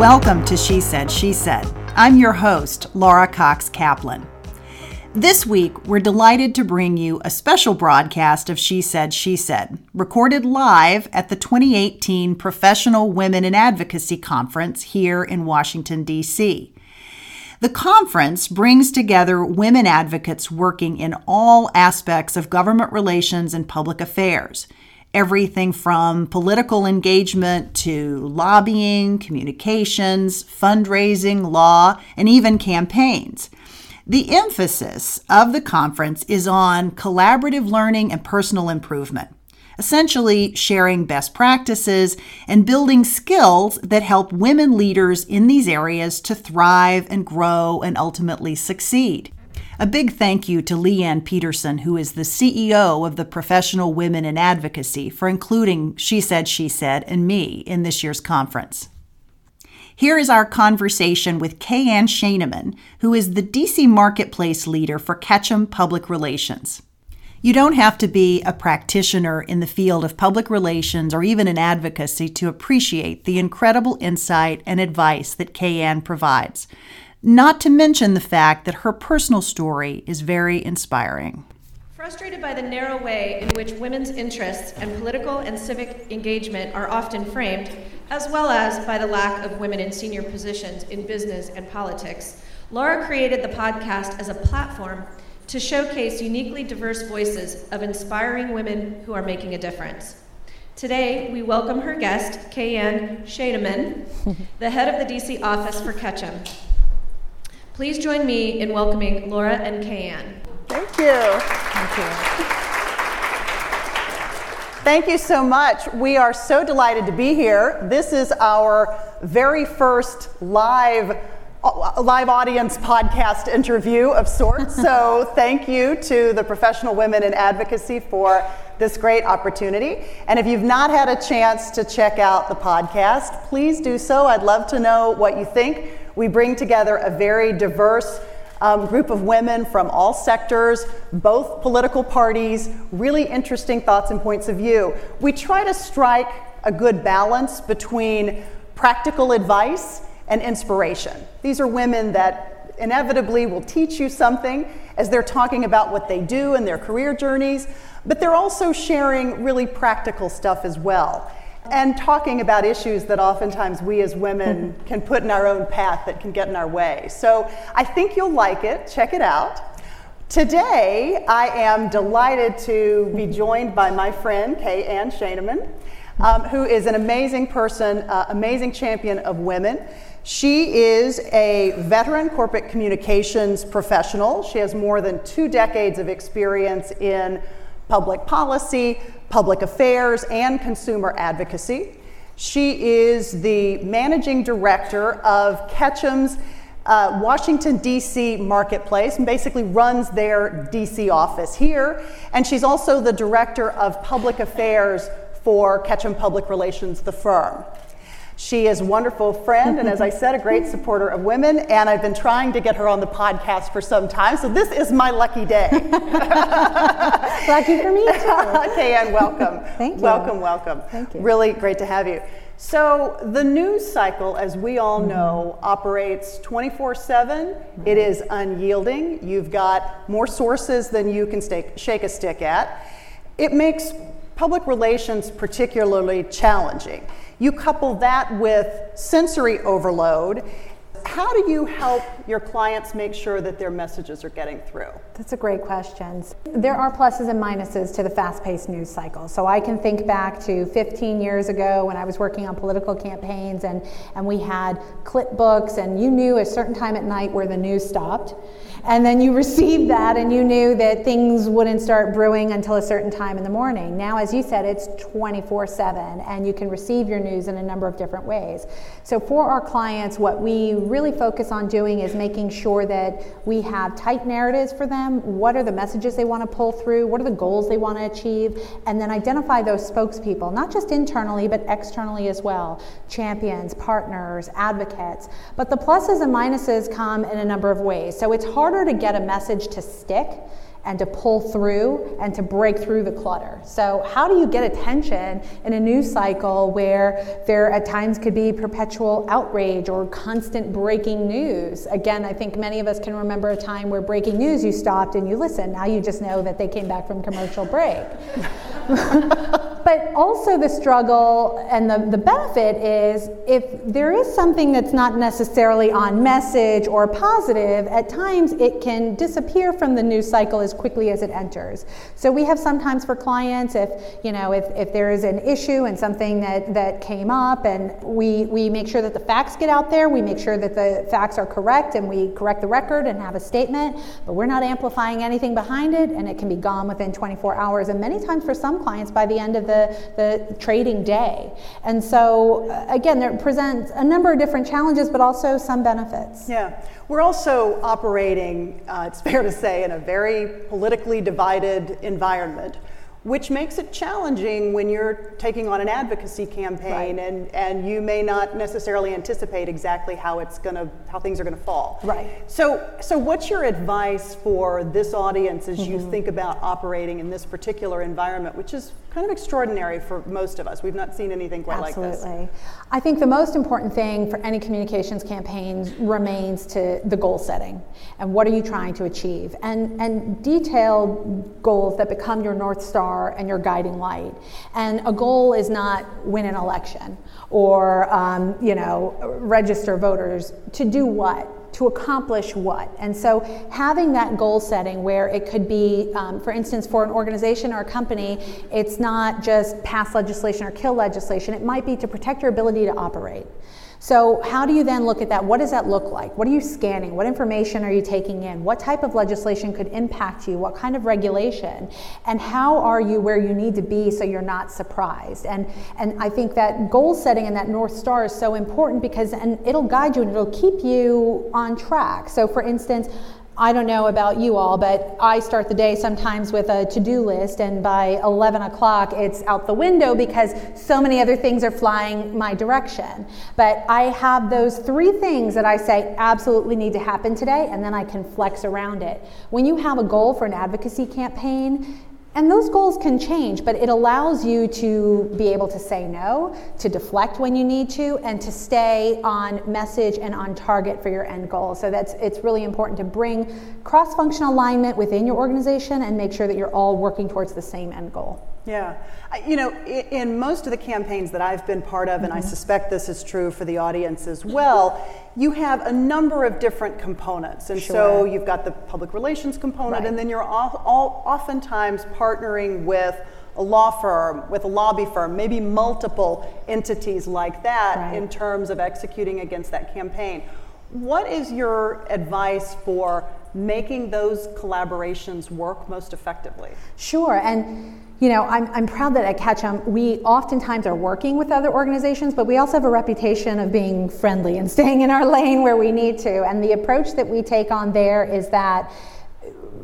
Welcome to She Said, She Said. I'm your host, Laura Cox Kaplan. This week, we're delighted to bring you a special broadcast of She Said, She Said, recorded live at the 2018 Professional Women in Advocacy Conference here in Washington, D.C. The conference brings together women advocates working in all aspects of government relations and public affairs everything from political engagement to lobbying, communications, fundraising, law, and even campaigns. The emphasis of the conference is on collaborative learning and personal improvement, essentially sharing best practices and building skills that help women leaders in these areas to thrive and grow and ultimately succeed. A big thank you to Leanne Peterson, who is the CEO of the Professional Women in Advocacy, for including She Said, She Said, and me in this year's conference. Here is our conversation with Kay Ann Schoeneman, who is the DC Marketplace leader for Ketchum Public Relations. You don't have to be a practitioner in the field of public relations or even in advocacy to appreciate the incredible insight and advice that Kay Ann provides not to mention the fact that her personal story is very inspiring. Frustrated by the narrow way in which women's interests and political and civic engagement are often framed, as well as by the lack of women in senior positions in business and politics, Laura created the podcast as a platform to showcase uniquely diverse voices of inspiring women who are making a difference. Today, we welcome her guest, Kay Ann Schoeneman, the head of the DC office for Ketchum. Please join me in welcoming Laura and Kay Ann. Thank you. Thank you. Thank you so much. We are so delighted to be here. This is our very first live uh, live audience podcast interview of sorts. so thank you to the professional women in advocacy for this great opportunity. And if you've not had a chance to check out the podcast, please do so. I'd love to know what you think. We bring together a very diverse um, group of women from all sectors, both political parties, really interesting thoughts and points of view. We try to strike a good balance between practical advice and inspiration. These are women that inevitably will teach you something as they're talking about what they do and their career journeys, but they're also sharing really practical stuff as well and talking about issues that oftentimes we as women can put in our own path that can get in our way. So I think you'll like it. Check it out. Today, I am delighted to be joined by my friend, Kay Ann Schoeneman, um, who is an amazing person, uh, amazing champion of women. She is a veteran corporate communications professional. She has more than two decades of experience in public policy, public affairs, and consumer advocacy. She is the managing director of Ketchum's uh, Washington, D.C. marketplace and basically runs their D.C. office here. And she's also the director of public affairs for Ketchum Public Relations, the firm. She is a wonderful friend, and as I said, a great supporter of women. And I've been trying to get her on the podcast for some time, so this is my lucky day. lucky for me too. Kay Ann, welcome. Thank you. Welcome, welcome. Thank you. Really great to have you. So, the news cycle, as we all mm-hmm. know, mm-hmm. operates 24 7. Mm-hmm. It is unyielding. You've got more sources than you can stake, shake a stick at. It makes public relations particularly challenging. You couple that with sensory overload. How do you help your clients make sure that their messages are getting through? That's a great question. There are pluses and minuses to the fast paced news cycle. So I can think back to 15 years ago when I was working on political campaigns and, and we had clip books, and you knew a certain time at night where the news stopped. And then you received that and you knew that things wouldn't start brewing until a certain time in the morning. Now, as you said, it's 24 7 and you can receive your news in a number of different ways. So, for our clients, what we really focus on doing is making sure that we have tight narratives for them. What are the messages they want to pull through? What are the goals they want to achieve? And then identify those spokespeople, not just internally, but externally as well champions, partners, advocates. But the pluses and minuses come in a number of ways. So, it's harder to get a message to stick and to pull through and to break through the clutter. So, how do you get attention in a news cycle where there at times could be perpetual outrage or constant breaking news? Again, I think many of us can remember a time where breaking news you stopped and you listened. Now you just know that they came back from commercial break. but also the struggle and the, the benefit is if there is something that's not necessarily on message or positive, at times it can disappear from the news cycle as quickly as it enters. So we have sometimes for clients, if you know, if, if there is an issue and something that, that came up and we, we make sure that the facts get out there, we make sure that the facts are correct and we correct the record and have a statement, but we're not amplifying anything behind it and it can be gone within 24 hours. And many times for some clients by the end of the, the trading day. And so, uh, again, there presents a number of different challenges, but also some benefits. Yeah. We're also operating, uh, it's fair to say, in a very politically divided environment which makes it challenging when you're taking on an advocacy campaign right. and, and you may not necessarily anticipate exactly how it's going to how things are going to fall right so so what's your advice for this audience as mm-hmm. you think about operating in this particular environment which is kind of extraordinary for most of us we've not seen anything quite Absolutely. like this i think the most important thing for any communications campaign remains to the goal setting and what are you trying to achieve and and detailed goals that become your north star and your guiding light. And a goal is not win an election or, um, you know, register voters. To do what? To accomplish what. And so having that goal setting where it could be, um, for instance, for an organization or a company, it's not just pass legislation or kill legislation, it might be to protect your ability to operate. So, how do you then look at that? What does that look like? What are you scanning? What information are you taking in? What type of legislation could impact you? What kind of regulation? And how are you where you need to be so you're not surprised? And, and I think that goal setting and that North Star is so important because and it'll guide you and it'll keep you on track. So, for instance, I don't know about you all, but I start the day sometimes with a to do list, and by 11 o'clock, it's out the window because so many other things are flying my direction. But I have those three things that I say absolutely need to happen today, and then I can flex around it. When you have a goal for an advocacy campaign, and those goals can change, but it allows you to be able to say no, to deflect when you need to, and to stay on message and on target for your end goal. So that's it's really important to bring cross-functional alignment within your organization and make sure that you're all working towards the same end goal. Yeah. You know, in most of the campaigns that I've been part of, mm-hmm. and I mm-hmm. suspect this is true for the audience as well, you have a number of different components. And sure. so you've got the public relations component, right. and then you're all, all oftentimes partnering with a law firm, with a lobby firm, maybe multiple entities like that right. in terms of executing against that campaign. What is your advice for making those collaborations work most effectively? Sure. And you know, I'm, I'm proud that at Ketchum, we oftentimes are working with other organizations, but we also have a reputation of being friendly and staying in our lane where we need to. And the approach that we take on there is that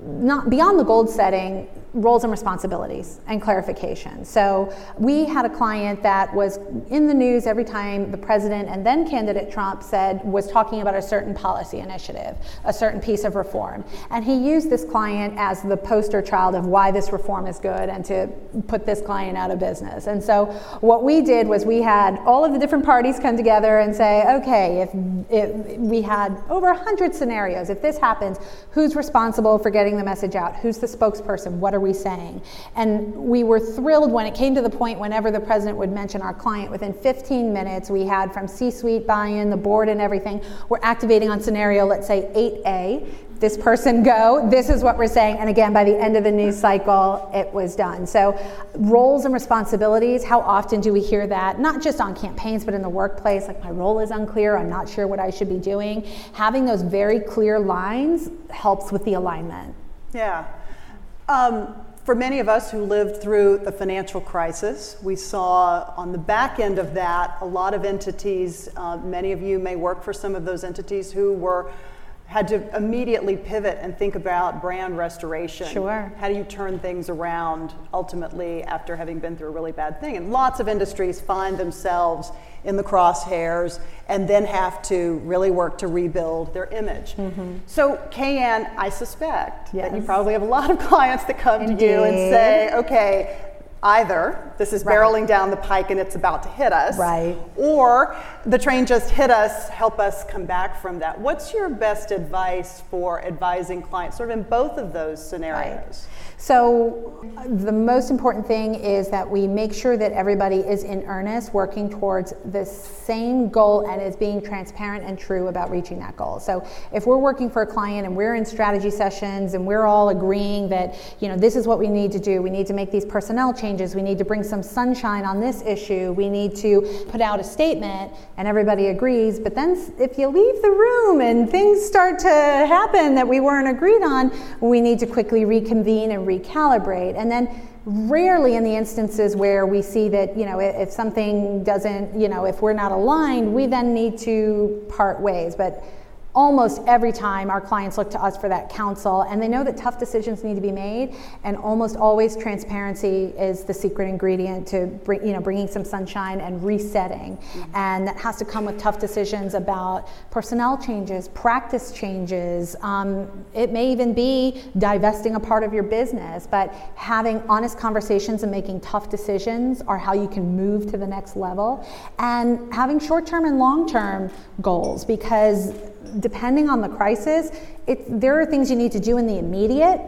not beyond the goal setting, roles and responsibilities and clarification. So we had a client that was in the news every time the president and then candidate Trump said was talking about a certain policy initiative, a certain piece of reform. And he used this client as the poster child of why this reform is good and to put this client out of business. And so what we did was we had all of the different parties come together and say, okay, if, if we had over 100 scenarios, if this happens, who's responsible for getting the message out? Who's the spokesperson? What are we saying? And we were thrilled when it came to the point whenever the president would mention our client, within 15 minutes, we had from C suite buy in, the board, and everything. We're activating on scenario, let's say 8A. This person go, this is what we're saying. And again, by the end of the news cycle, it was done. So, roles and responsibilities, how often do we hear that? Not just on campaigns, but in the workplace, like my role is unclear, I'm not sure what I should be doing. Having those very clear lines helps with the alignment. Yeah. Um, for many of us who lived through the financial crisis, we saw on the back end of that a lot of entities, uh, many of you may work for some of those entities who were had to immediately pivot and think about brand restoration. Sure. How do you turn things around ultimately after having been through a really bad thing? And lots of industries find themselves in the crosshairs and then have to really work to rebuild their image. Mm-hmm. So, Kayanne, I suspect yes. that you probably have a lot of clients that come Indeed. to you and say, okay, either this is right. barreling down the pike and it's about to hit us, right. or the train just hit us, help us come back from that. What's your best advice for advising clients, sort of in both of those scenarios? Right. So, the most important thing is that we make sure that everybody is in earnest working towards the same goal and is being transparent and true about reaching that goal. So, if we're working for a client and we're in strategy sessions and we're all agreeing that, you know, this is what we need to do, we need to make these personnel changes, we need to bring some sunshine on this issue, we need to put out a statement, and everybody agrees. But then, if you leave the room and things start to happen that we weren't agreed on, we need to quickly reconvene and recalibrate. And then rarely in the instances where we see that, you know, if something doesn't, you know, if we're not aligned, we then need to part ways. But almost every time our clients look to us for that counsel and they know that tough decisions need to be made and almost always transparency is the secret ingredient to bring, you know bringing some sunshine and resetting mm-hmm. and that has to come with tough decisions about personnel changes practice changes um, it may even be divesting a part of your business but having honest conversations and making tough decisions are how you can move to the next level and having short-term and long-term goals because depending on the crisis, it, there are things you need to do in the immediate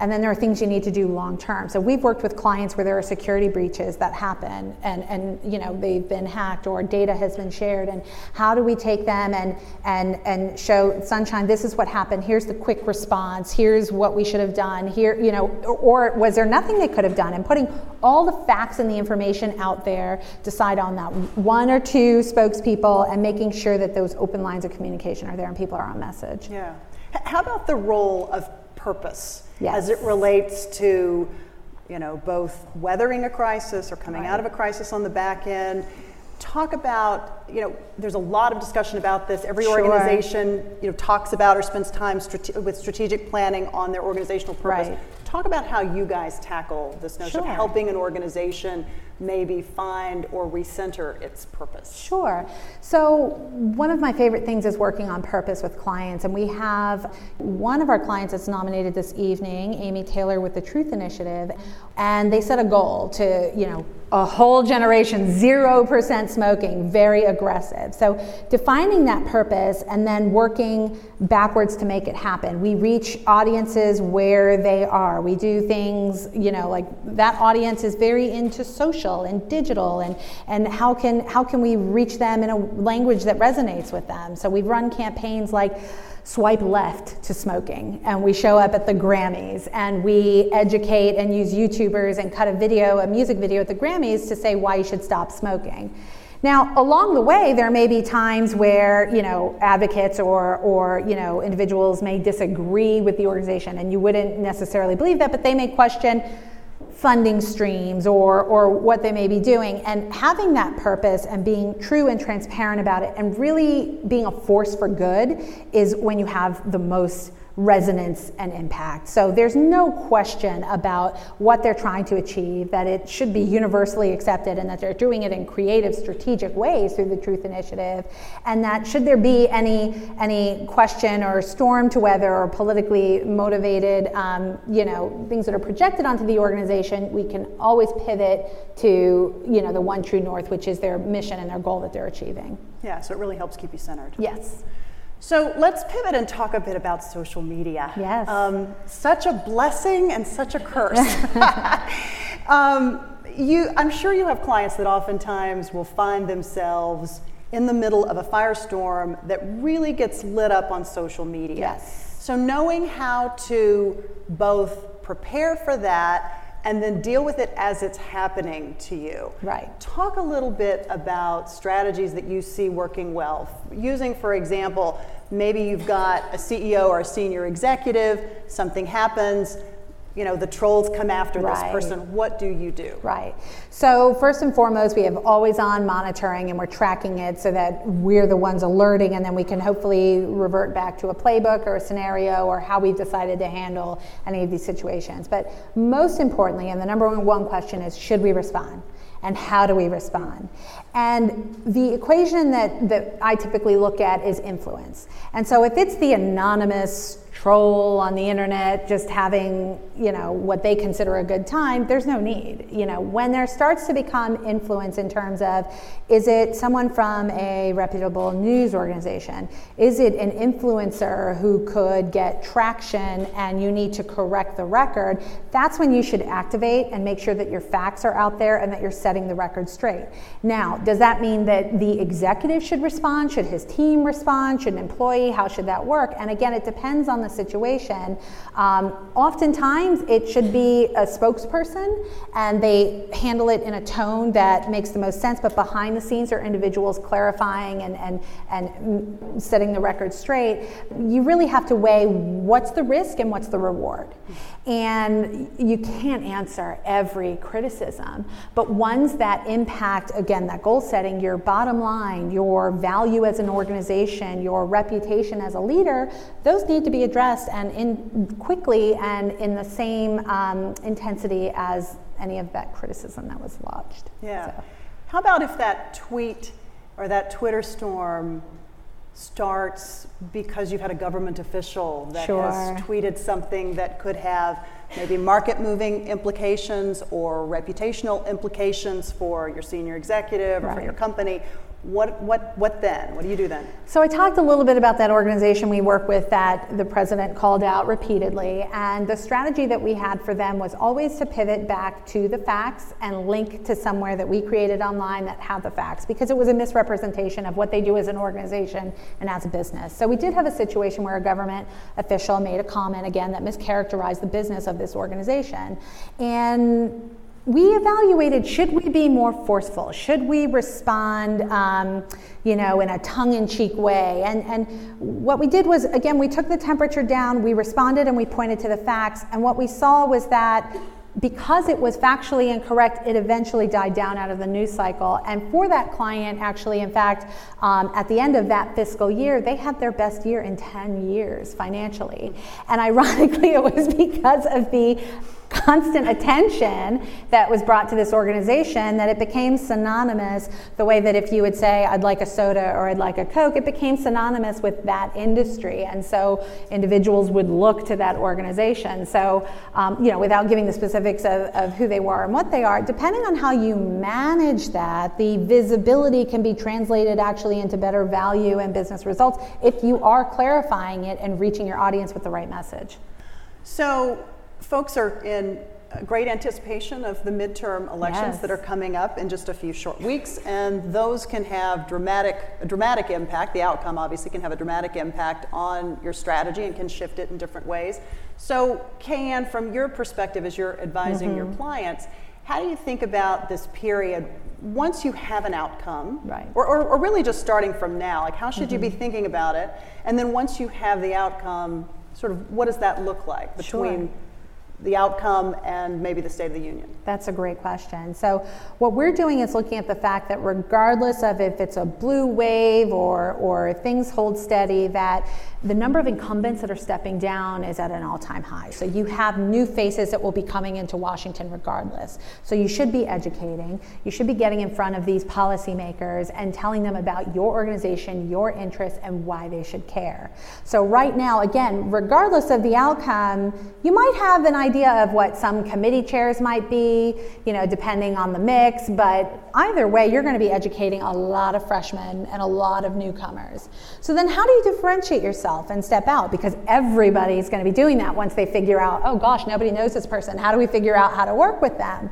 and then there are things you need to do long term. So we've worked with clients where there are security breaches that happen and, and you know they've been hacked or data has been shared. And how do we take them and and and show sunshine this is what happened. Here's the quick response. Here's what we should have done. Here you know or, or was there nothing they could have done? And putting all the facts and the information out there decide on that one or two spokespeople and making sure that those open lines of communication are there and people are on message. Yeah. How about the role of purpose yes. as it relates to you know both weathering a crisis or coming right. out of a crisis on the back end talk about you know there's a lot of discussion about this every sure. organization you know talks about or spends time strate- with strategic planning on their organizational purpose right. talk about how you guys tackle this notion sure. of helping an organization maybe find or recenter its purpose? Sure. So, one of my favorite things is working on purpose with clients, and we have one of our clients that's nominated this evening, Amy Taylor with the Truth Initiative, and they set a goal to, you know, a whole generation, 0% smoking, very aggressive. So, defining that purpose and then working backwards to make it happen. We reach audiences where they are. We do things, you know, like that audience is very into social and digital and, and how can how can we reach them in a language that resonates with them? So we've run campaigns like swipe left to smoking and we show up at the Grammys and we educate and use YouTubers and cut a video, a music video at the Grammys to say why you should stop smoking. Now, along the way, there may be times where you know advocates or or you know individuals may disagree with the organization, and you wouldn't necessarily believe that, but they may question funding streams or or what they may be doing, and having that purpose and being true and transparent about it, and really being a force for good, is when you have the most resonance and impact. So there's no question about what they're trying to achieve, that it should be universally accepted, and that they're doing it in creative, strategic ways through the Truth Initiative. And that should there be any any question or storm to weather or politically motivated, um, you know, things that are projected onto the organization, we can always pivot to you know the one true north, which is their mission and their goal that they're achieving. Yeah, so it really helps keep you centered. Yes. So let's pivot and talk a bit about social media. Yes. Um, such a blessing and such a curse. um, you, I'm sure you have clients that oftentimes will find themselves in the middle of a firestorm that really gets lit up on social media. Yes. So knowing how to both prepare for that and then deal with it as it's happening to you. Right. Talk a little bit about strategies that you see working well. Using, for example, maybe you've got a CEO or a senior executive, something happens, you know the trolls come after Right. this person, what do you do? Right. So first and foremost, we have always on monitoring and we're tracking it so that we're the ones alerting and then we can hopefully revert back to a playbook or a scenario or how we've decided to handle any of these situations. But most importantly, and the number one question is should we respond? And how do we respond? And the equation that, that I typically look at is influence. And so if it's the anonymous troll on the internet just having you know what they consider a good time there's no need. You know when there starts to become influence in terms of is it someone from a reputable news organization? Is it an influencer who could get traction and you need to correct the record? That's when you should activate and make sure that your facts are out there and that you're setting the record straight. Now does that mean that the executive should respond? Should his team respond? Should an employee? How should that work? And again it depends on the situation. Um, oftentimes, it should be a spokesperson and they handle it in a tone that makes the most sense, but behind the scenes are individuals clarifying and, and, and setting the record straight. You really have to weigh what's the risk and what's the reward. And you can't answer every criticism, but ones that impact, again, that goal setting, your bottom line, your value as an organization, your reputation as a leader, those need to be addressed and in quickly and in the same um, intensity as any of that criticism that was lodged. Yeah. So. How about if that tweet or that Twitter storm starts because you've had a government official that Sure. has tweeted something that could have maybe market moving implications or reputational implications for your senior executive or for your company? What, what, what then? What do you do then? So I talked a little bit about that organization we work with that the president called out repeatedly, and the strategy that we had for them was always to pivot back to the facts and link to somewhere that we created online that had the facts because it was a misrepresentation of what they do as an organization and as a business. So we did have a situation where a government official made a comment again that mischaracterized the business of this organization, and we evaluated should we be more forceful should we respond um, you know in a tongue-in-cheek way and, and what we did was again we took the temperature down we responded and we pointed to the facts and what we saw was that because it was factually incorrect, it eventually died down out of the news cycle. And for that client, actually, in fact, um, at the end of that fiscal year, they had their best year in 10 years financially. And ironically, it was because of the constant attention that was brought to this organization that it became synonymous the way that if you would say i'd like a soda or i'd like a coke it became synonymous with that industry. And so individuals would look to that organization. So um, you know without giving the specifics of, of who they were and what they are depending on how you manage that the visibility can be translated actually into better value and business results if you are clarifying it and reaching your audience with the right message. So, folks are in great anticipation of the midterm elections Yes. that are coming up in just a few short weeks, and those can have dramatic, a dramatic impact. The outcome obviously can have a dramatic impact on your strategy and can shift it in different ways. So, Kayanne, from your perspective as you're advising your Mm-hmm. clients, how do you think about this period once you have an outcome, Right. Mm-hmm. or, or, or really just starting from now? Like, how should you be thinking about it? And then once you have the outcome, sort of what does that look like between Sure. The outcome and maybe the State of the Union? That's a great question. So, what we're doing is looking at the fact that regardless of if it's a blue wave or, or things hold steady, that the number of incumbents that are stepping down is at an all time high. So, you have new faces that will be coming into Washington regardless. So, you should be educating, you should be getting in front of these policymakers and telling them about your organization, your interests, and why they should care. So, right now, again, regardless of the outcome, you might have an idea of what some committee chairs might be, you know, depending on the mix, but either way, you're going to be educating a lot of freshmen and a lot of newcomers. So, then how do you differentiate yourself and step out? Because everybody's going to be doing that once they figure out, oh gosh, nobody knows this person. How do we figure out how to work with them?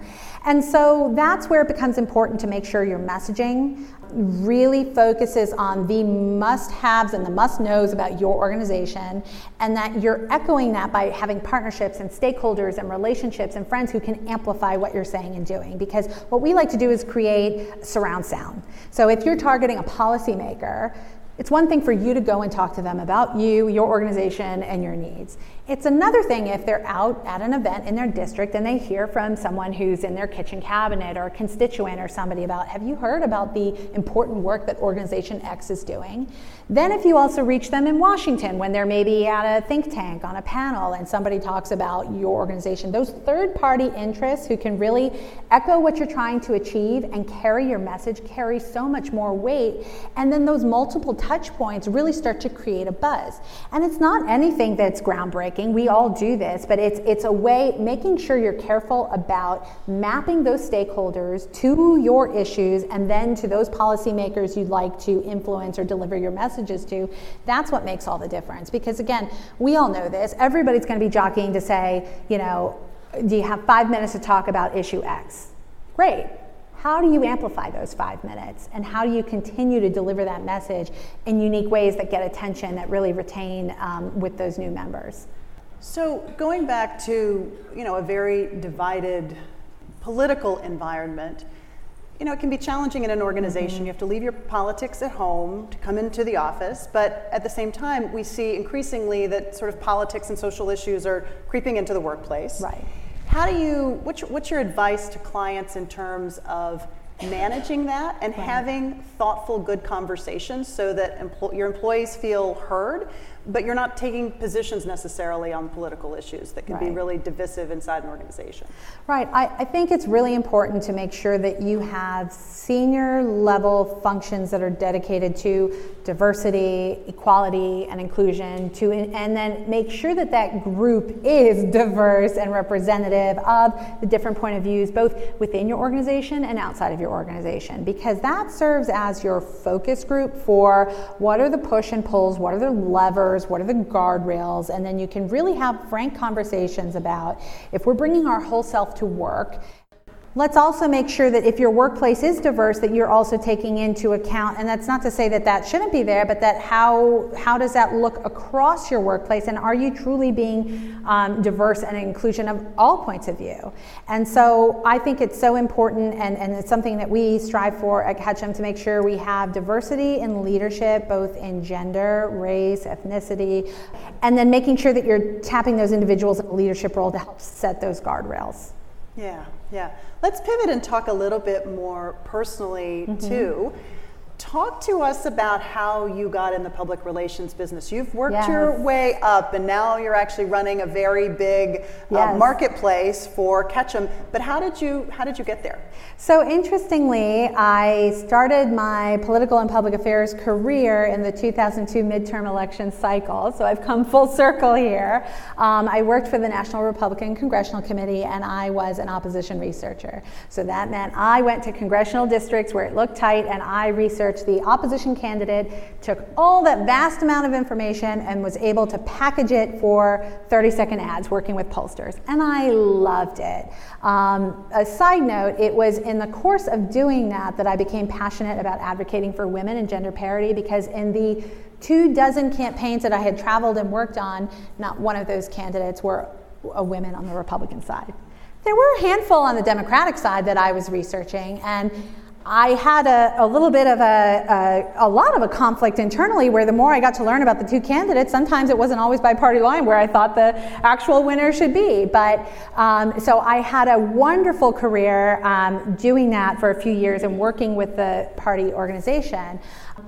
And so that's where it becomes important to make sure your messaging really focuses on the must haves and the must knows about your organization, and that you're echoing that by having partnerships and stakeholders and relationships and friends who can amplify what you're saying and doing. Because what we like to do is create surround sound. So if you're targeting a policymaker, It's one thing for you to go and talk to them about you, your organization, and your needs. It's another thing if they're out at an event in their district and they hear from someone who's in their kitchen cabinet or a constituent or somebody about, have you heard about the important work that organization X is doing? Then, if you also reach them in Washington when they're maybe at a think tank on a panel and somebody talks about your organization, those third party interests who can really echo what you're trying to achieve and carry your message carry so much more weight. And then those multiple touch points really start to create a buzz. And it's not anything that's groundbreaking we all do this, but it's, it's a way, making sure you're careful about mapping those stakeholders to your issues and then to those policymakers you'd like to influence or deliver your messages to. That's what makes all the difference. Because again, we all know this. Everybody's going to be jockeying to say, you know, do you have five minutes to talk about issue X? Great. How do you amplify those five minutes? And how do you continue to deliver that message in unique ways that get attention, that really retain um, with those new members? So going back to you know a very divided political environment, you know it can be challenging in an organization. Mm-hmm. You have to leave your politics at home to come into the office, but at the same time, we see increasingly that sort of politics and social issues are creeping into the workplace. Right. How do you? What's your, what's your advice to clients in terms of managing that and right. having thoughtful, good conversations so that empl- your employees feel heard, but you're not taking positions necessarily on political issues that can right. be really divisive inside an organization. Right. I, I, think it's really important to make sure that you have senior level functions that are dedicated to diversity, equality, and inclusion, to, and then make sure that that group is diverse and representative of the different point of views, both within your organization and outside of your organization, because that serves as your focus group for what are the push and pulls, what are the levers what are the guardrails, and then you can really have frank conversations about if we're bringing our whole self to work Let's also make sure that if your workplace is diverse, that you're also taking into account, and that's not to say that that shouldn't be there, but that how, how does that look across your workplace, and are you truly being um, diverse and inclusion of all points of view? And so I think it's so important, and, and it's something that we strive for at Ketchum to make sure we have diversity in leadership, both in gender, race, ethnicity, and then making sure that you're tapping those individuals in a leadership role to help set those guardrails. Yeah, yeah. Let's pivot and talk a little bit more personally, mm-hmm. too. Talk to us about how you got in the public relations business. You've worked yes. your way up, and now you're actually running a very big uh, yes. uh, marketplace for Ketchum. But how did you how did you get there? So interestingly, I started my political and public affairs career in the 2002 midterm election cycle. So I've come full circle here. Um, I worked for the National Republican Congressional Committee, and I was an opposition researcher. So that meant I went to congressional districts where it looked tight, and I researched research, the opposition candidate took all that vast amount of information and was able to package it for 30 second ads working with pollsters. And I loved it. Um, a side note, it was in the course of doing that that I became passionate about advocating for women and gender parity because in the two dozen campaigns that I had traveled and worked on, not one of those candidates were women on the Republican side. There were a handful on the Democratic side that I was researching, and I had a, a little bit of a, a, a, lot of a conflict internally where the more I got to learn about the two candidates, sometimes it wasn't always by party line where I thought the actual winner should be. But um, so I had a wonderful career um, doing that for a few years and working with the party organization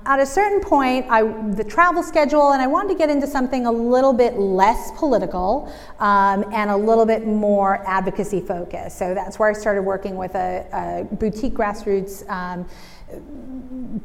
at a certain point, I, the travel schedule, and I wanted to get into something a little bit less political um, and a little bit more advocacy focused. So that's where I started working with a, a boutique grassroots. Um,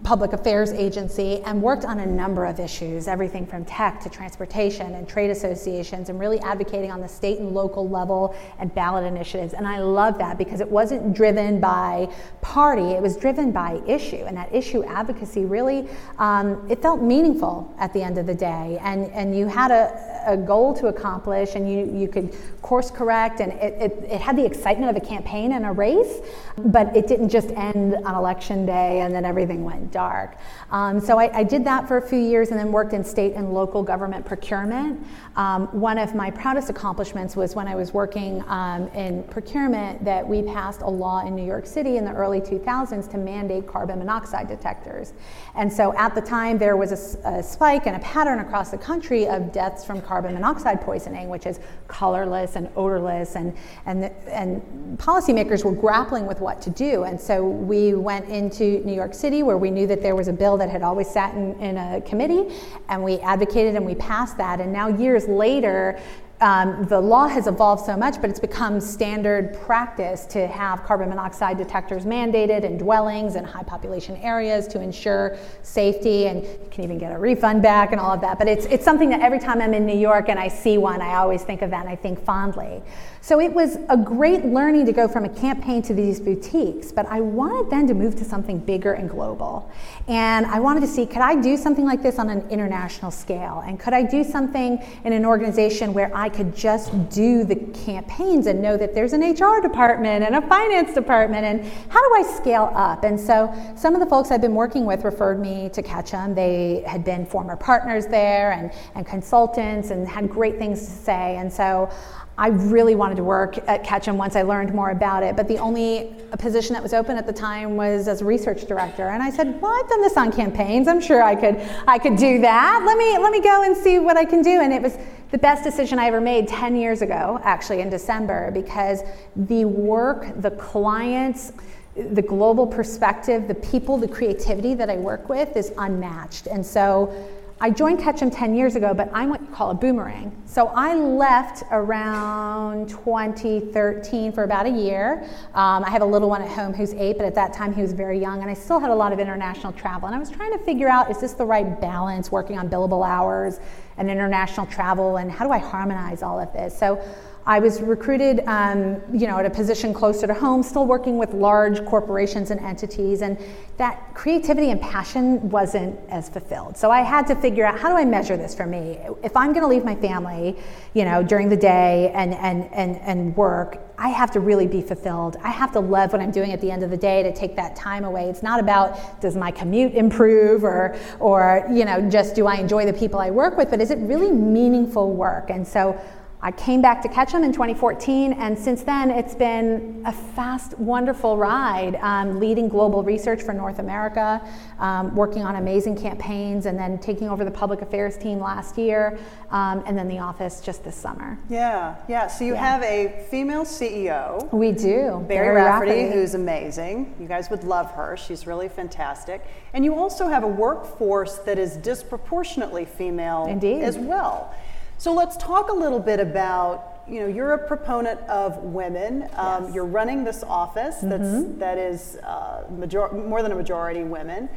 public affairs agency and worked on a number of issues, everything from tech to transportation and trade associations, and really advocating on the state and local level and ballot initiatives. And I love that because it wasn't driven by party, it was driven by issue. And that issue advocacy really, um, it felt meaningful at the end of the day. And, and you had a, a goal to accomplish and you, you could course correct and it, it, it had the excitement of a campaign and a race, but it didn't just end on election day, and then everything went dark. Um, so I, I, did that for a few years and then worked in state and local government procurement. Um, one of my proudest accomplishments was when I was working um, in procurement that we passed a law in New York City in the early 2000s to mandate carbon monoxide detectors. And so at the time, there was a, a spike and a pattern across the country of deaths from carbon monoxide poisoning, which is colorless and odorless, and, and, and policymakers were grappling with what to do. And so we went into New York City where we knew that there was a bill that had always sat in, in a committee, and we advocated and we passed that. And now, years later, um, the law has evolved so much, but it's become standard practice to have carbon monoxide detectors mandated in dwellings and high population areas to ensure safety, and you can even get a refund back and all of that. But it's, it's something that every time I'm in New York and I see one, I always think of that and I think fondly. So it was a great learning to go from a campaign to these boutiques, but I wanted then to move to something bigger and global. And I wanted to see could I do something like this on an international scale? And could I do something in an organization where I could just do the campaigns and know that there's an HR department and a finance department? And how do I scale up? And so some of the folks I've been working with referred me to Ketchum. They had been former partners there and, and consultants and had great things to say. And so I really wanted to work at Ketchum once I learned more about it, but the only position that was open at the time was as research director. And I said, "Well, I've done this on campaigns. I'm sure I could, I could do that. Let me, let me go and see what I can do." And it was the best decision I ever made 10 years ago, actually in December, because the work, the clients, the global perspective, the people, the creativity that I work with is unmatched. And so I joined Ketchum 10 years ago, but I'm what you call a boomerang. So I left around 2013 for about a year. Um, I have a little one at home who's eight, but at that time he was very young, and I still had a lot of international travel. And I was trying to figure out is this the right balance, working on billable hours and international travel, and how do I harmonize all of this? So I was recruited, um, you know, at a position closer to home, still working with large corporations and entities, and that creativity and passion wasn't as fulfilled. So I had to figure out how do I measure this for me? If I'm going to leave my family, you know, during the day and and and and work, I have to really be fulfilled. I have to love what I'm doing at the end of the day to take that time away. It's not about does my commute improve or or you know just do I enjoy the people I work with, but is it really meaningful work? And so I came back to Ketchum in 2014, and since then it's been a fast, wonderful ride, um, leading global research for North America, um, working on amazing campaigns, and then taking over the public affairs team last year, um, and then the office just this summer. Yeah, yeah. So you yeah. have a female CEO. We do. Barri, Barri Rafferty, Rafferty, who's amazing. You guys would love her. She's really fantastic. And you also have a workforce that is disproportionately female Indeed. as well. So let's talk a little bit about, you know, you're a proponent of women. Um, yes. You're running this office that's, mm-hmm. that is uh, major- more than a majority women.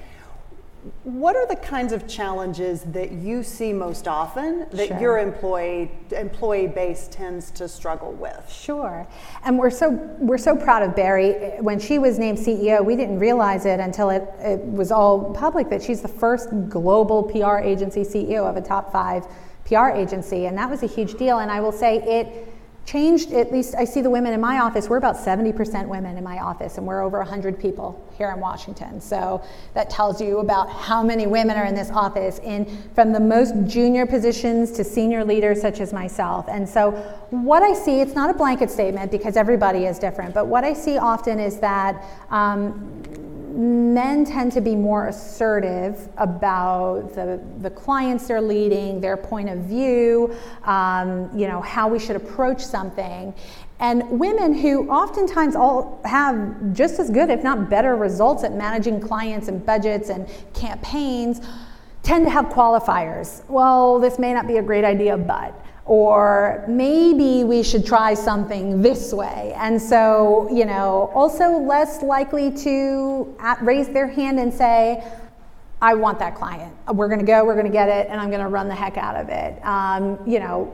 What are the kinds of challenges that you see most often that sure. your employee employee base tends to struggle with? Sure, and we're so we're so proud of Barri. When she was named CEO, we didn't realize it until it, it was all public that she's the first global PR agency CEO of a top five PR agency, and that was a huge deal. And I will say it changed, at least I see the women in my office, we're about 70% women in my office, and we're over 100 people here in Washington. So that tells you about how many women are in this office, in from the most junior positions to senior leaders such as myself. And so what I see, it's not a blanket statement because everybody is different, but what I see often is that um, men tend to be more assertive about the, the clients they're leading, their point of view, um, you know, how we should approach something. And women who oftentimes all have just as good, if not better, results at managing clients and budgets and campaigns tend to have qualifiers. Well, this may not be a great idea, but or maybe we should try something this way. And so, you know, also less likely to raise their hand and say, I want that client. We're going to go, we're going to get it, and I'm going to run the heck out of it. Um, you know,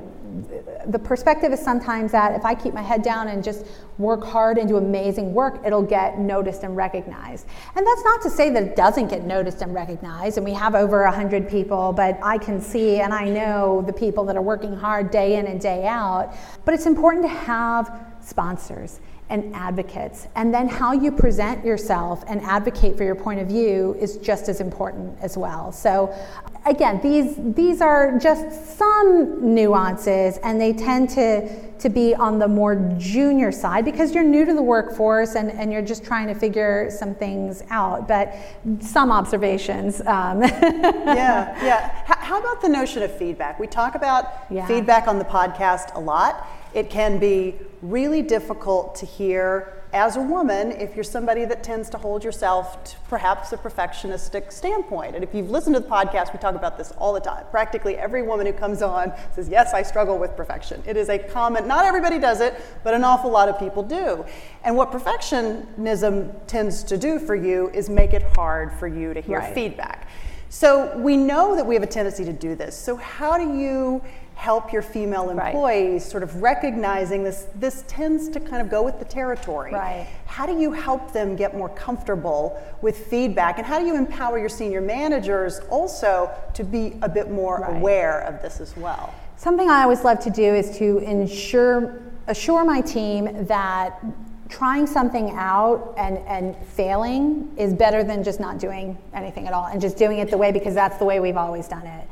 the perspective is sometimes that if I keep my head down and just work hard and do amazing work, it'll get noticed and recognized. And that's not to say that it doesn't get noticed and recognized, and we have over 100 people, but I can see and I know the people that are working hard day in and day out. But it's important to have sponsors and advocates. And then how you present yourself and advocate for your point of view is just as important as well. So again, these these are just some nuances and they tend to to be on the more junior side because you're new to the workforce and, and you're just trying to figure some things out. But some observations. Um. yeah, yeah. How about the notion of feedback? We talk about yeah. feedback on the podcast a lot. It can be really difficult to hear as a woman if you're somebody that tends to hold yourself to perhaps a perfectionistic standpoint. And if you've listened to the podcast, we talk about this all the time. Practically every woman who comes on says, Yes, I struggle with perfection. It is a common, not everybody does it, but an awful lot of people do. And what perfectionism tends to do for you is make it hard for you to hear right. feedback. So we know that we have a tendency to do this. So, how do you help your female employees right. sort of recognizing this this tends to kind of go with the territory. Right. How do you help them get more comfortable with feedback? And how do you empower your senior managers also to be a bit more right. aware of this as well? Something i always love to do is to ensure assure my team that trying something out and, and failing is better than just not doing anything at all and just doing it the way because that's the way we've always done it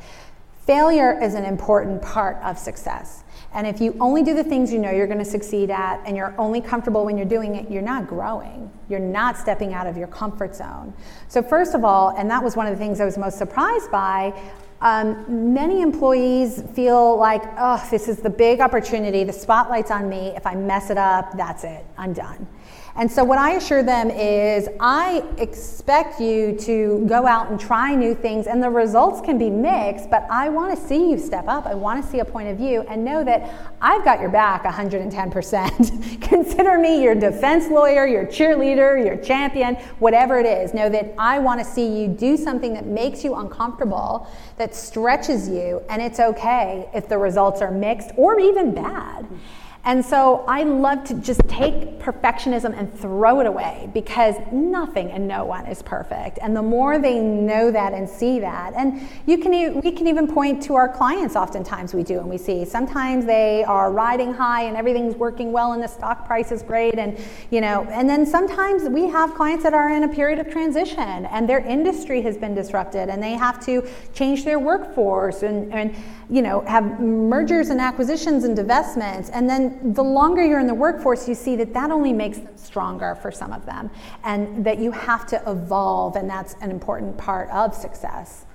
Failure is an important part of success. And if you only do the things you know you're going to succeed at and you're only comfortable when you're doing it, you're not growing. You're not stepping out of your comfort zone. So, first of all, and that was one of the things I was most surprised by, um, many employees feel like, oh, this is the big opportunity, the spotlight's on me. If I mess it up, that's it, I'm done. And so, what I assure them is, I expect you to go out and try new things, and the results can be mixed, but I want to see you step up. I want to see a point of view and know that I've got your back 110%. Consider me your defense lawyer, your cheerleader, your champion, whatever it is. Know that I want to see you do something that makes you uncomfortable, that stretches you, and it's okay if the results are mixed or even bad. And so I love to just take perfectionism and throw it away because nothing and no one is perfect. And the more they know that and see that, and you can we can even point to our clients oftentimes we do and we see sometimes they are riding high and everything's working well and the stock price is great and you know, and then sometimes we have clients that are in a period of transition and their industry has been disrupted and they have to change their workforce and, and you know, have mergers and acquisitions and divestments. And then the longer you're in the workforce, you see that that only makes them stronger for some of them, and that you have to evolve, and that's an important part of success.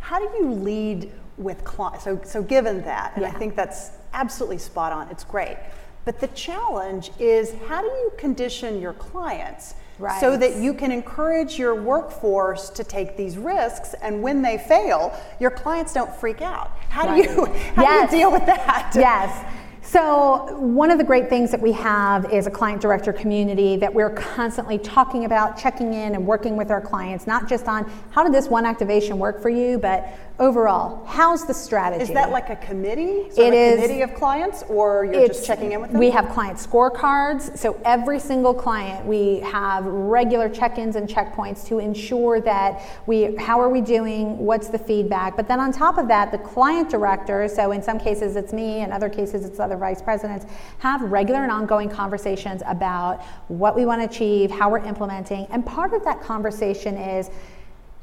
How do you lead with clients? So, so given that, and yeah. I think that's absolutely spot on, it's great. But the challenge is how do you condition your clients? Right. so that you can encourage your workforce to take these risks and when they fail your clients don't freak out how right. do you how yes. do you deal with that yes so, one of the great things that we have is a client director community that we're constantly talking about, checking in, and working with our clients, not just on how did this one activation work for you, but overall, how's the strategy? Is that like a committee? So it a is, committee of clients, or you're just checking in with them? We have client scorecards. So every single client, we have regular check-ins and checkpoints to ensure that we, how are we doing? What's the feedback? But then on top of that, the client director. So in some cases it's me, in other cases it's other vice presidents, have regular and ongoing conversations about what we want to achieve, how we're implementing, and part of that conversation is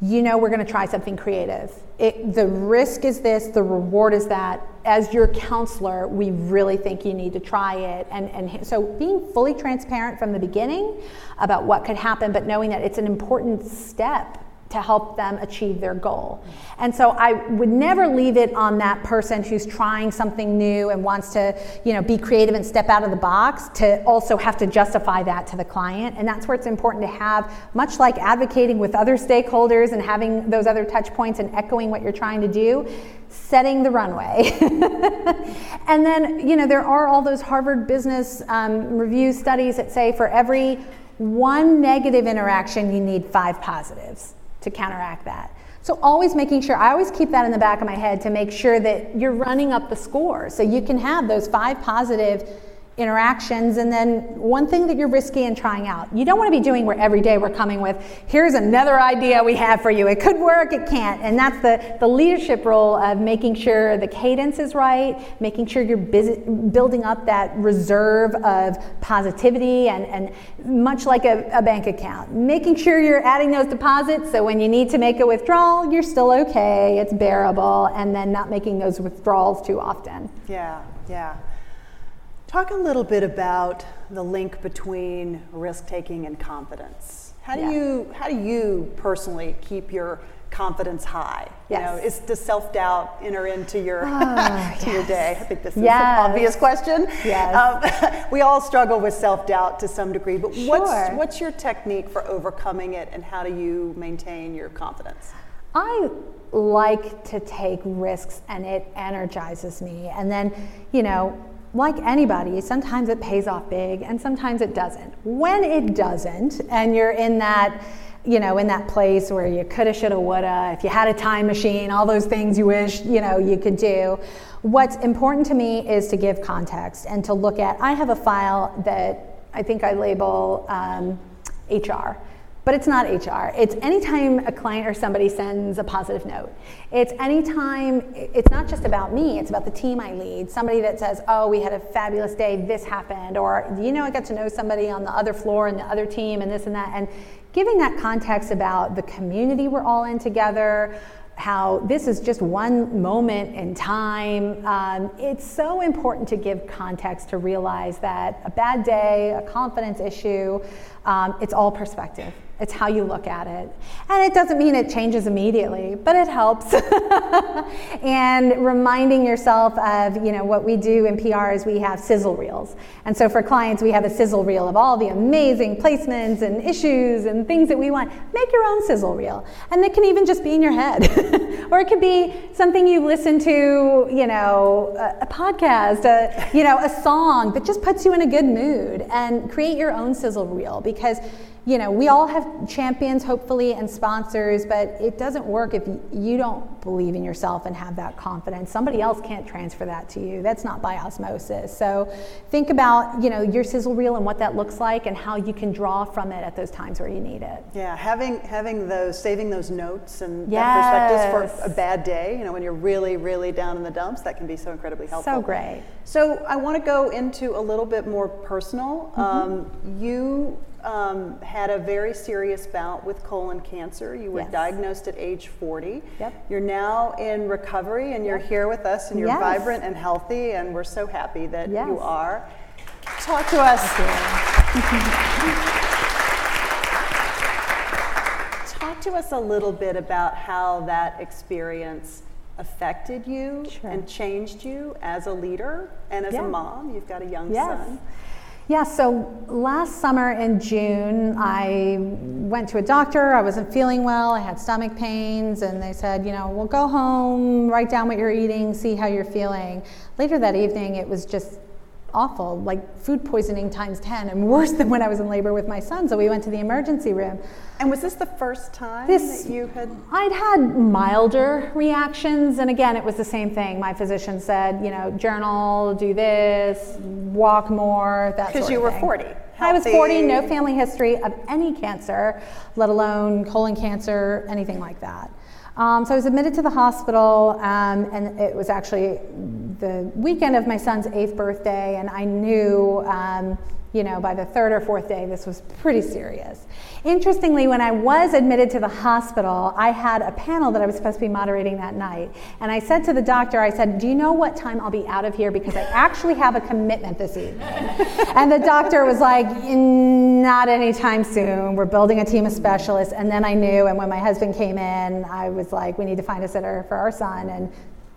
you know we're going to try something creative. It, the risk is this, the reward is that. As your counselor, we really think you need to try it. And, and so being fully transparent from the beginning about what could happen, but knowing that it's an important step to help them achieve their goal. And so I would never leave it on that person who's trying something new and wants to, you know, be creative and step out of the box to also have to justify that to the client. And that's where it's important to have, much like advocating with other stakeholders and having those other touch points and echoing what you're trying to do, setting the runway. and then, you know, there are all those Harvard Business um, Review studies that say for every one negative interaction, you need five positives to counteract that. So always making sure, I always keep that in the back of my head to make sure that you're running up the score. So you can have those five positive interactions and then one thing that you're risky in trying out. You don't want to be doing where every day we're coming with here's another idea we have for you. It could work it can't. And that's the, the leadership role of making sure the cadence is right making sure you're busy, building up that reserve of positivity and, and much like a, a bank account. Making sure you're adding those deposits so when you need to make a withdrawal you're still okay it's bearable and then not making those withdrawals too often. Yeah yeah Talk a little bit about the link between risk taking and confidence. How do yeah. you how do you personally keep your confidence high? Yes. You know, is does self doubt enter into your oh, to yes. your day? I think this is an obvious question. Yes. Um, we all struggle with self doubt to some degree, but sure. what's what's your technique for overcoming it, and how do you maintain your confidence? I like to take risks, and it energizes me. And then, you know like anybody, sometimes it pays off big and sometimes it doesn't. When it doesn't, and you're in that, you know, in that place where you coulda, shoulda, woulda, if you had a time machine, all those things you wish, you know, you could do. What's important to me is to give context and to look at. I have a file that I think I label um, HR. But it's not HR. It's anytime a client or somebody sends a positive note. It's anytime, it's not just about me, it's about the team I lead. Somebody that says, oh, we had a fabulous day, this happened, or you know, I got to know somebody on the other floor and the other team and this and that. And giving that context about the community we're all in together, how this is just one moment in time. Um, it's so important to give context to realize that a bad day, a confidence issue, um, it's all perspective. It's how you look at it. And it doesn't mean it changes immediately, but it helps. and reminding yourself of, you know, what we do in PR is we have sizzle reels. And so for clients, we have a sizzle reel of all the amazing placements and issues and things that we want. Make your own sizzle reel. And it can even just be in your head. or it could be something you listen to, you know, a, a podcast, a, you know, a song that just puts you in a good mood and create your own sizzle reel because you know, we all have champions, hopefully, and sponsors, but it doesn't work if you don't believe in yourself and have that confidence. Somebody else can't transfer that to you. That's not by osmosis. So think about, you know, your sizzle reel and what that looks like and how you can draw from it at those times where you need it. Yeah, having having those, saving those notes and yes. perspectives for a bad day, you know, when you're really, really down in the dumps, that can be so incredibly helpful. So great. So I want to go into a little bit more personal. Mm-hmm. Um, you um, had a very serious bout with colon cancer. You were yes. diagnosed at age 40. Yep. You're now in recovery and you're yep. here with us and you're yes. vibrant and healthy, and we're so happy that yes. you are. Talk to us. Talk to us a little bit about how that experience affected you sure. and changed you as a leader and as yeah. a mom. You've got a young son. Yeah, so last summer in June, I went to a doctor. I wasn't feeling well. I had stomach pains, and they said, you know, well, go home, write down what you're eating, see how you're feeling. Later that evening, it was just awful, like food poisoning times 10 and worse than when I was in labor with my son. So we went to the emergency room. And was this the first time this, that you had? I'd had milder reactions. And again, it was the same thing. My physician said, you know, journal, do this, walk more, that Because you were 40. I was 40, no family history of any cancer, let alone colon cancer, anything like that. Um, so I was admitted to the hospital, um, and it was actually the weekend of my son's eighth birthday, and I knew, um, you know, by the third or fourth day, this was pretty serious. Interestingly, when I was admitted to the hospital, I had a panel that I was supposed to be moderating that night. And I said to the doctor, I said, Do you know what time I'll be out of here? Because I actually have a commitment this evening. and the doctor was like, Not anytime soon. We're building a team of specialists. And then I knew, and when my husband came in, I was like, We need to find a sitter for our son. And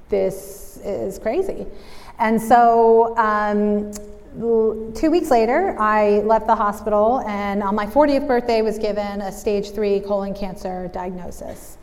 this is crazy. And so, um, two weeks later, I left the hospital, and on my 40th birthday, was given a stage three colon cancer diagnosis.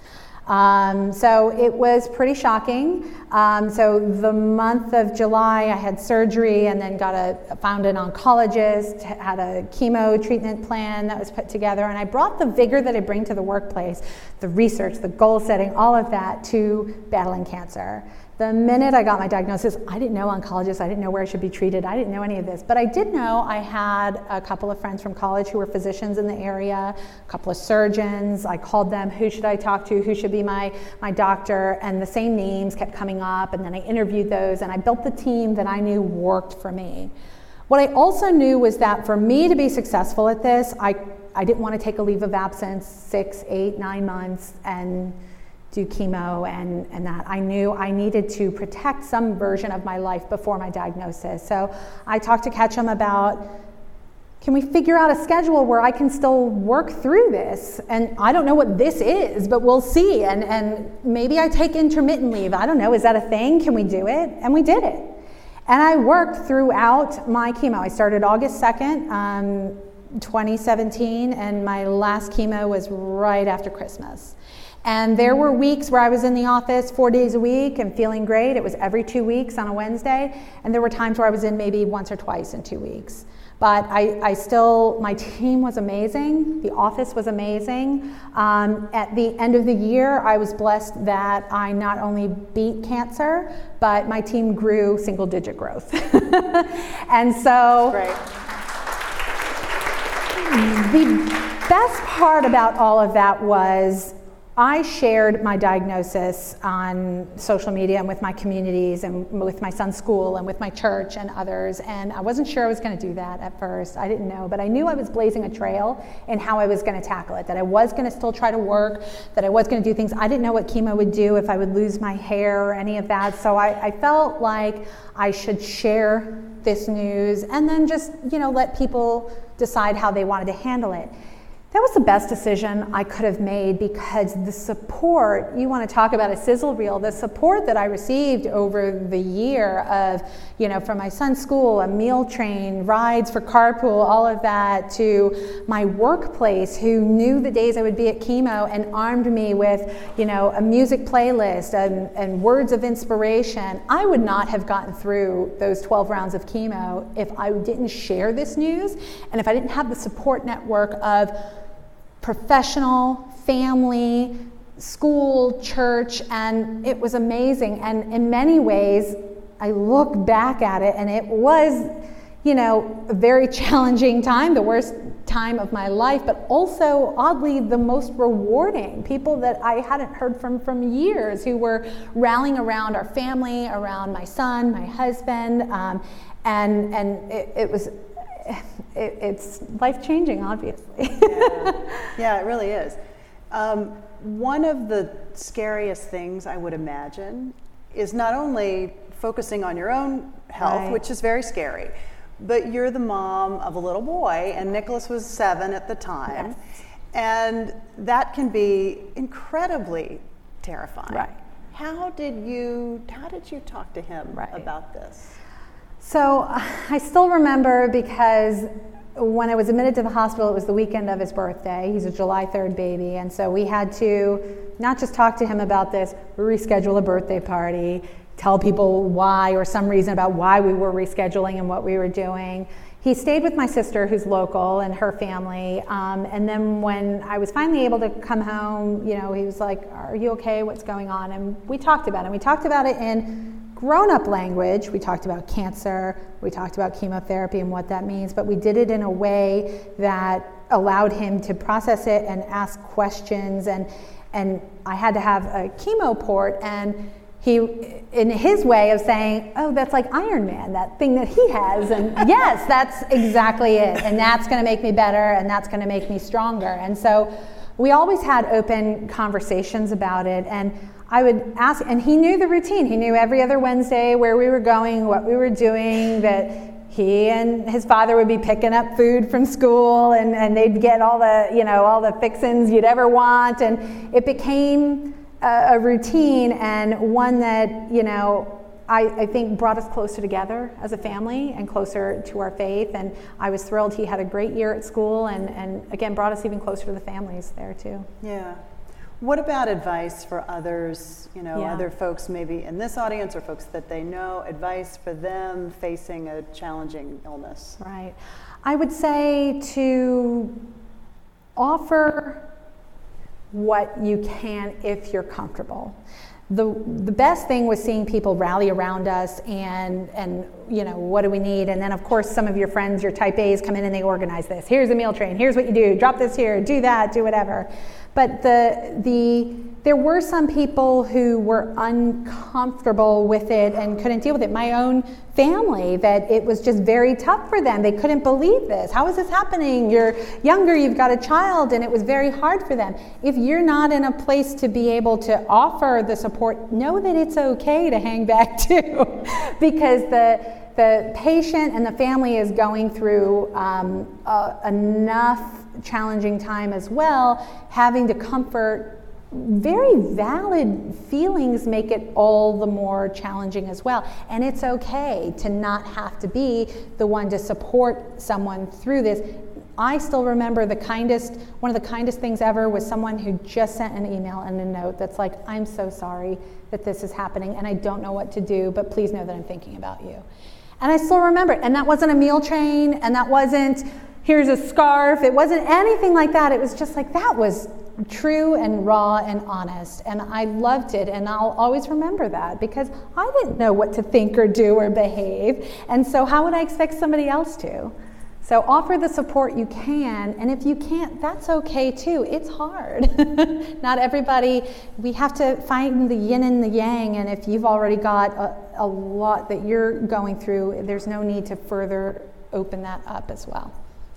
Um, so it was pretty shocking. Um, so the month of July, I had surgery and then got a found an oncologist, had a chemo treatment plan that was put together, and I brought the vigor that I bring to the workplace, the research, the goal setting, all of that to battling cancer. The minute I got my diagnosis, I didn't know oncologists, I didn't know where I should be treated, I didn't know any of this. But I did know I had a couple of friends from college who were physicians in the area, a couple of surgeons. I called them, who should I talk to, who should be my, my doctor? And the same names kept coming up, and then I interviewed those, and I built the team that I knew worked for me. What I also knew was that for me to be successful at this, I, I didn't want to take a leave of absence six, eight, nine months and do chemo and, and that. I knew I needed to protect some version of my life before my diagnosis. So I talked to Ketchum about can we figure out a schedule where I can still work through this? And I don't know what this is, but we'll see. And, and maybe I take intermittent leave. I don't know. Is that a thing? Can we do it? And we did it. And I worked throughout my chemo. I started August 2nd, um, 2017, and my last chemo was right after Christmas. And there were weeks where I was in the office four days a week and feeling great. It was every two weeks on a Wednesday. And there were times where I was in maybe once or twice in two weeks. But I, I still, my team was amazing. The office was amazing. Um, at the end of the year, I was blessed that I not only beat cancer, but my team grew single digit growth. and so. Great. The best part about all of that was I shared my diagnosis on social media and with my communities and with my son's school and with my church and others. And I wasn't sure I was going to do that at first. I didn't know. But I knew I was blazing a trail in how I was going to tackle it, that I was going to still try to work, that I was going to do things. I didn't know what chemo would do, if I would lose my hair or any of that. So I, I felt like I should share this news and then just, you know, let people decide how they wanted to handle it. That was the best decision I could have made because the support, you want to talk about a sizzle reel, the support that I received over the year of, you know, from my son's school, a meal train, rides for carpool, all of that, to my workplace who knew the days I would be at chemo and armed me with, you know, a music playlist and, and words of inspiration. I would not have gotten through those 12 rounds of chemo if I didn't share this news and if I didn't have the support network of, professional, family, school, church, and it was amazing. And in many ways, I look back at it and it was, you know, a very challenging time, the worst time of my life, but also oddly the most rewarding. People that I hadn't heard from from years who were rallying around our family, around my son, my husband, um, and and it, it was it, it's life changing, obviously. yeah. yeah. it really is. Um, one of the scariest things I would imagine is not only focusing on your own health, right. which is very scary, but you're the mom of a little boy, and Nicholas was seven at the time. Yes. And that can be incredibly terrifying. Right. How did you how did you talk to him right. about this? So I still remember because when I was admitted to the hospital, it was the weekend of his birthday. He's a July 3rd baby. And so we had to not just talk to him about this, reschedule a birthday party, tell people why or some reason about why we were rescheduling and what we were doing. He stayed with my sister, who's local, and her family. Um, and then when I was finally able to come home, you know, he was like, Are you okay? What's going on? And we talked about it. And we talked about it in grown up language, we talked about cancer, we talked about chemotherapy and what that means, but we did it in a way that allowed him to process it and ask questions. And, and I had to have a chemo port, and he, in his way of saying, Oh, that's like Iron Man, that thing that he has. And yes, that's exactly it. And that's going to make me better, and that's going to make me stronger. And so we always had open conversations about it. And I would ask, and he knew the routine. He knew every other Wednesday where we were going, what we were doing, that he and his father would be picking up food from school and, and they'd get all the, you know, all the fixins you'd ever want. And it became a, a routine and one that, you know, I, I, think brought us closer together as a family and closer to our faith. And I was thrilled he had a great year at school and, and again brought us even closer to the families there too. Yeah. What about advice for others, you know, yeah. other folks maybe in this audience or folks that they know, advice for them facing a challenging illness? Right. I would say to offer what you can if you're comfortable. the, the best thing was seeing people rally around us and, and, you know, what do we need? And then, of course, some of your friends, your type A's, come in and they organize this. Here's a meal train. Here's what you do. Drop this here. Do that. Do whatever. But the, the, there were some people who were uncomfortable with it and couldn't deal with it. My own family, that it was just very tough for them. They couldn't believe this. How is this happening? You're younger, you've got a child, and it was very hard for them. If you're not in a place to be able to offer the support, know that it's okay to hang back too, because the the patient and the family is going through um, uh, enough challenging time as well, having to comfort very valid feelings make it all the more challenging as well. And it's okay to not have to be the one to support someone through this. I still remember the kindest, one of the kindest things ever was someone who just sent an email and a note that's like, I'm so sorry that this is happening and I don't know what to do, but please know that I'm thinking about you. And I still remember it. And that wasn't a meal train and that wasn't here's a scarf. It wasn't anything like that. It was just like that was true and raw and honest. And I loved it. And I'll always remember that because I didn't know what to think or do or behave. And so, how would I expect somebody else to? So, offer the support you can. And if you can't, that's okay too. It's hard. Not everybody, we have to find the yin and the yang. And if you've already got a, a lot that you're going through, there's no need to further open that up as well.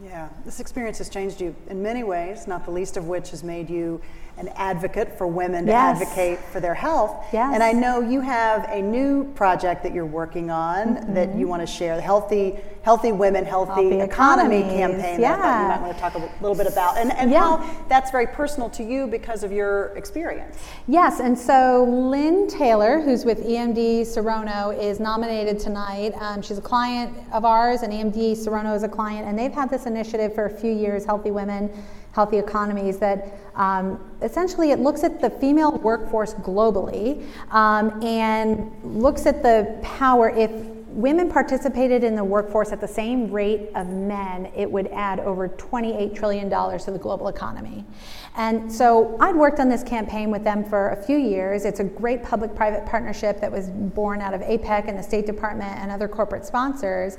Yeah, this experience has changed you in many ways, not the least of which has made you an advocate for women to advocate for their health. Yes. And I know you have a new project that you're working on mm-hmm. that you want to share, the Healthy Healthy Women, Healthy, healthy Economy campaign yeah. that you might want to talk a little bit about and, and yeah. how that's very personal to you because of your experience. Yes, and so Lynn Taylor, who's with EMD Serono, is nominated tonight. Um, she's a client of ours, and EMD Serono is a client, and they've had this initiative for a few years, Healthy Women healthy economies that um, essentially it looks at the female workforce globally um, and looks at the power if women participated in the workforce at the same rate of men, it would add over $28 trillion to the global economy. And so I'd worked on this campaign with them for a few years. It's a great public private partnership that was born out of APEC and the State Department and other corporate sponsors.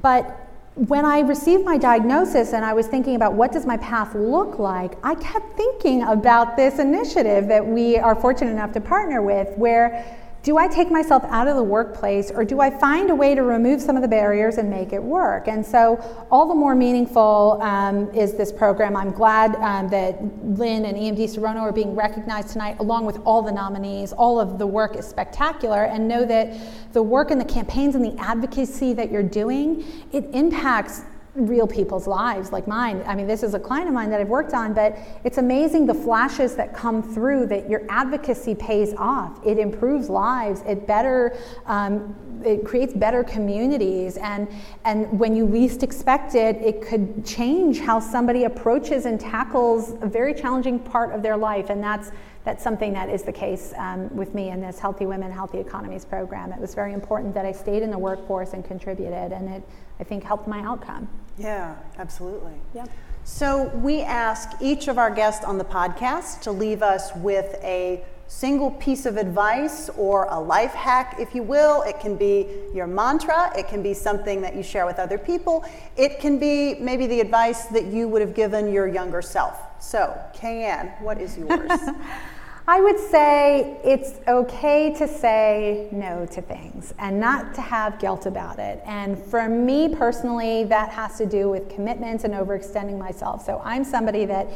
But when I received my diagnosis and I was thinking about what does my path look like, I kept thinking about this initiative that we are fortunate enough to partner with where do I take myself out of the workplace or do I find a way to remove some of the barriers and make it work? And so, all the more meaningful um, is this program. I'm glad um, that Lynn and EMD Serono are being recognized tonight, along with all the nominees. All of the work is spectacular, and know that the work and the campaigns and the advocacy that you're doing it impacts real people's lives like mine. I mean, this is a client of mine that I've worked on, but it's amazing the flashes that come through that your advocacy pays off. It improves lives. It better, um, it creates better communities, and and when you least expect it, it could change how somebody approaches and tackles a very challenging part of their life, and that's that's something that is the case um, with me in this Healthy Women, Healthy Economies program. It was very important that I stayed in the workforce and contributed, and it, I think, helped my outcome. Yeah, absolutely. Yeah. So we ask each of our guests on the podcast to leave us with a single piece of advice or a life hack, if you will. It can be your mantra, it can be something that you share with other people, it can be maybe the advice that you would have given your younger self. So, Kayanne, what is yours? I would say it's okay to say no to things and not to have guilt about it. And for me personally, that has to do with commitments and overextending myself. So I'm somebody that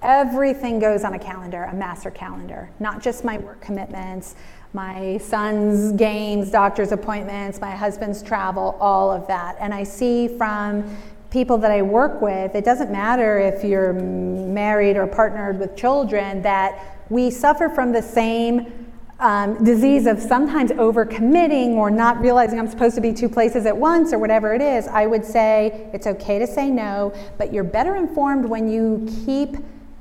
everything goes on a calendar, a master calendar, not just my work commitments, my son's games, doctor's appointments, my husband's travel, all of that. And I see from people that I work with, it doesn't matter if you're married or partnered with children, that we suffer from the same um, disease of sometimes overcommitting or not realizing I'm supposed to be two places at once or whatever it is. I would say it's okay to say no, but you're better informed when you keep,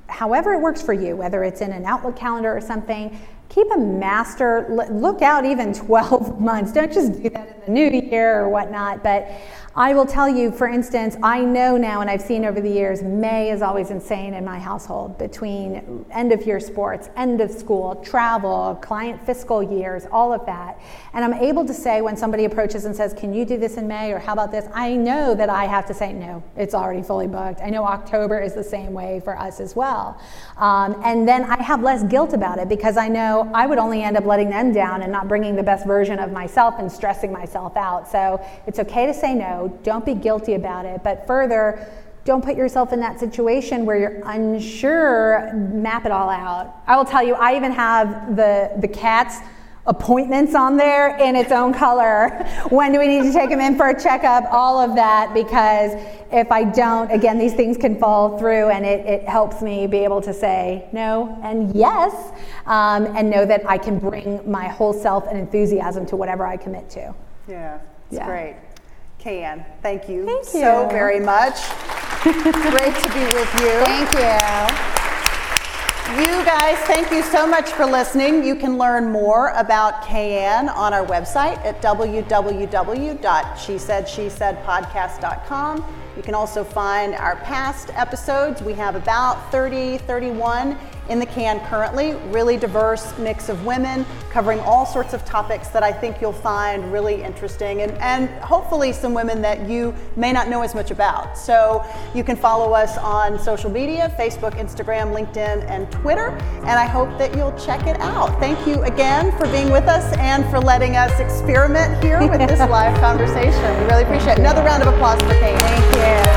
however it works for you, whether it's in an Outlook calendar or something, keep a master, look out even 12 months. Don't just do that in the new year or whatnot, but I will tell you, for instance, I know now and I've seen over the years, May is always insane in my household between end of year sports, end of school, travel, client fiscal years, all of that. And I'm able to say when somebody approaches and says, Can you do this in May or how about this? I know that I have to say, No, it's already fully booked. I know October is the same way for us as well. Um, and then I have less guilt about it because I know I would only end up letting them down and not bringing the best version of myself and stressing myself out. So it's okay to say no don't be guilty about it. But further, don't put yourself in that situation where you're unsure, map it all out. I will tell you, I even have the, the cat's appointments on there in its own color. when do we need to take them in for a checkup? All of that, because if I don't, again, these things can fall through and it, it helps me be able to say no and yes um, and know that I can bring my whole self and enthusiasm to whatever I commit to. Yeah, it's yeah. great. Kayanne, thank you, thank you so very much. Great to be with you. Thank you. You guys, thank you so much for listening. You can learn more about Kayanne on our website at www.shesaidshesaidpodcast.com. You can also find our past episodes. We have about 30, 31 in the can currently. Really diverse mix of women covering all sorts of topics that I think you'll find really interesting and, and hopefully some women that you may not know as much about. So you can follow us on social media Facebook, Instagram, LinkedIn, and Twitter. And I hope that you'll check it out. Thank you again for being with us and for letting us experiment here with this live conversation. We really appreciate it. Another round of applause for Kate. Thank you.